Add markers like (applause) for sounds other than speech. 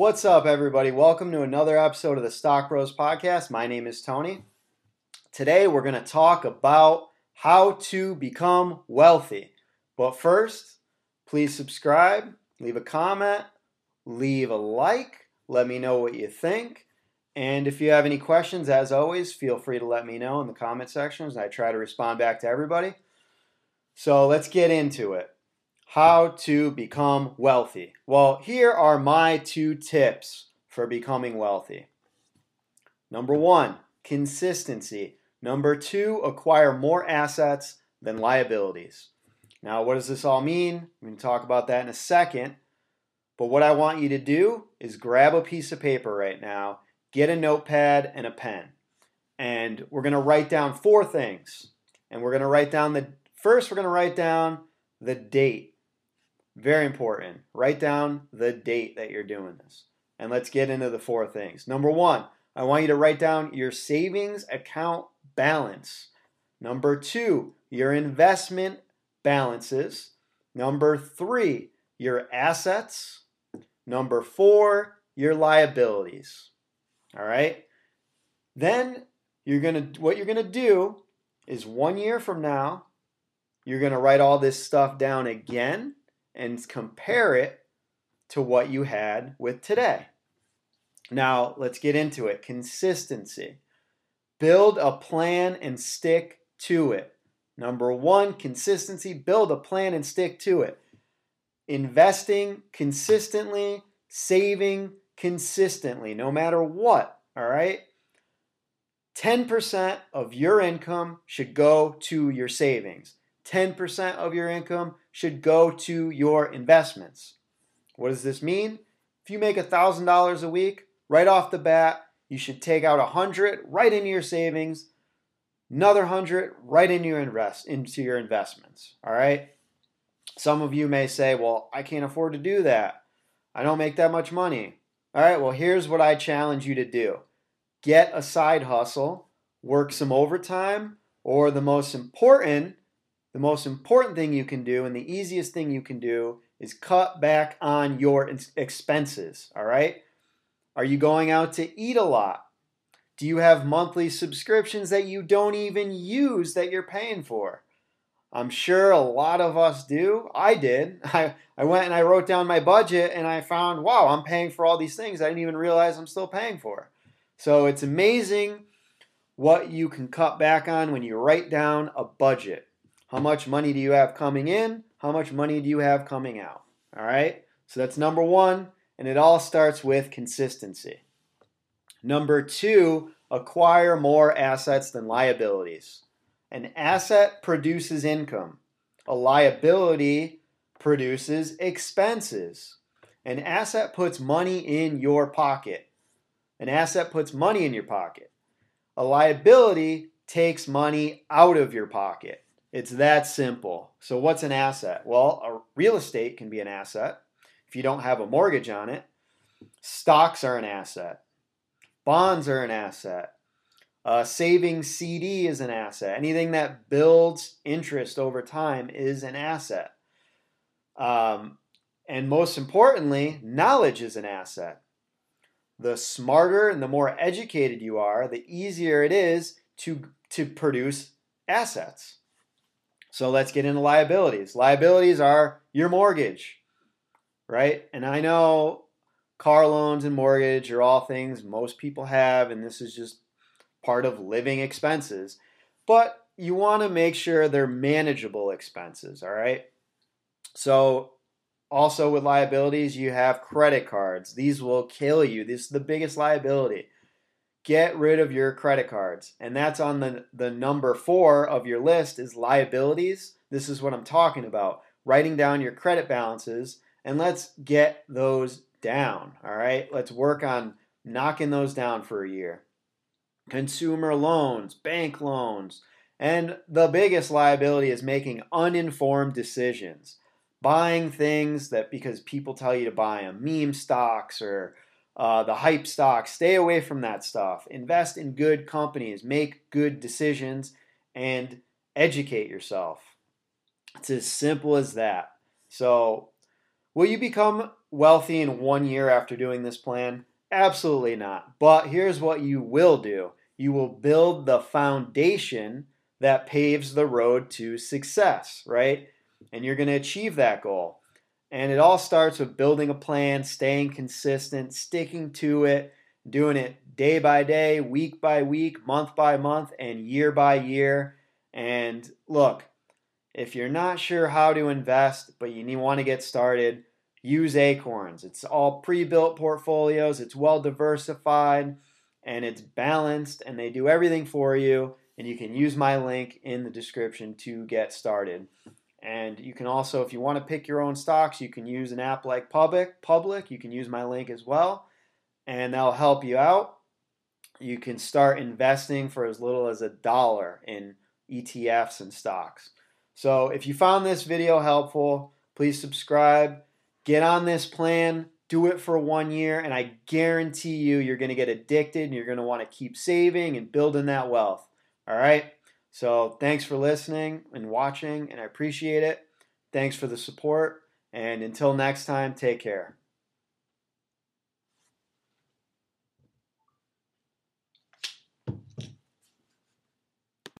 What's up, everybody? Welcome to another episode of the Stock Bros Podcast. My name is Tony. Today, we're going to talk about how to become wealthy. But first, please subscribe, leave a comment, leave a like, let me know what you think. And if you have any questions, as always, feel free to let me know in the comment sections. I try to respond back to everybody. So let's get into it. How to become wealthy. Well, here are my two tips for becoming wealthy. Number one, consistency. Number two, acquire more assets than liabilities. Now, what does this all mean? We can talk about that in a second. But what I want you to do is grab a piece of paper right now, get a notepad and a pen. And we're going to write down four things. And we're going to write down the first, we're going to write down the date. Very important. Write down the date that you're doing this. And let's get into the four things. Number one, I want you to write down your savings account balance. Number two, your investment balances. Number three, your assets. Number four, your liabilities. All right. Then you're gonna what you're gonna do is one year from now, you're gonna write all this stuff down again and compare it to what you had with today. Now, let's get into it. Consistency. Build a plan and stick to it. Number one, consistency. Build a plan and stick to it. Investing consistently, saving consistently, no matter what. All right? 10% of your income should go to your savings. 10% of your income should go to your investments. What does this mean? If you make $1,000 a week, right off the bat, you should take out 100 right into your savings, another 100 right into your invest into your investments, all right? Some of you may say, "Well, I can't afford to do that. I don't make that much money." All right, well, here's what I challenge you to do. Get a side hustle, work some overtime, or the most important the most important thing you can do and the easiest thing you can do is cut back on your expenses, all right? Are you going out to eat a lot? Do you have monthly subscriptions that you don't even use that you're paying for? I'm sure a lot of us do. I did. (laughs) I, I went and I wrote down my budget and I found, wow, I'm paying for all these things I didn't even realize I'm still paying for. So it's amazing what you can cut back on when you write down a budget. How much money do you have coming in? How much money do you have coming out? All right? So that's number one, and it all starts with consistency. Number two, acquire more assets than liabilities. An asset produces income, a liability produces expenses. An asset puts money in your pocket. An asset puts money in your pocket. A liability takes money out of your pocket. It's that simple. So, what's an asset? Well, a real estate can be an asset if you don't have a mortgage on it. Stocks are an asset. Bonds are an asset. A saving CD is an asset. Anything that builds interest over time is an asset. Um, and most importantly, knowledge is an asset. The smarter and the more educated you are, the easier it is to, to produce assets. So let's get into liabilities. Liabilities are your mortgage, right? And I know car loans and mortgage are all things most people have, and this is just part of living expenses. But you want to make sure they're manageable expenses, all right? So, also with liabilities, you have credit cards. These will kill you. This is the biggest liability get rid of your credit cards. And that's on the, the number four of your list is liabilities. This is what I'm talking about. Writing down your credit balances and let's get those down. All right. Let's work on knocking those down for a year. Consumer loans, bank loans, and the biggest liability is making uninformed decisions. Buying things that because people tell you to buy them, meme stocks or uh, the hype stock. Stay away from that stuff. Invest in good companies, make good decisions, and educate yourself. It's as simple as that. So, will you become wealthy in one year after doing this plan? Absolutely not. But here's what you will do you will build the foundation that paves the road to success, right? And you're going to achieve that goal. And it all starts with building a plan, staying consistent, sticking to it, doing it day by day, week by week, month by month, and year by year. And look, if you're not sure how to invest, but you want to get started, use Acorns. It's all pre built portfolios, it's well diversified, and it's balanced, and they do everything for you. And you can use my link in the description to get started. And you can also, if you want to pick your own stocks, you can use an app like Public. Public, you can use my link as well, and that'll help you out. You can start investing for as little as a dollar in ETFs and stocks. So if you found this video helpful, please subscribe, get on this plan, do it for one year, and I guarantee you, you're going to get addicted and you're going to want to keep saving and building that wealth. All right? So thanks for listening and watching, and I appreciate it. Thanks for the support. And until next time, take care.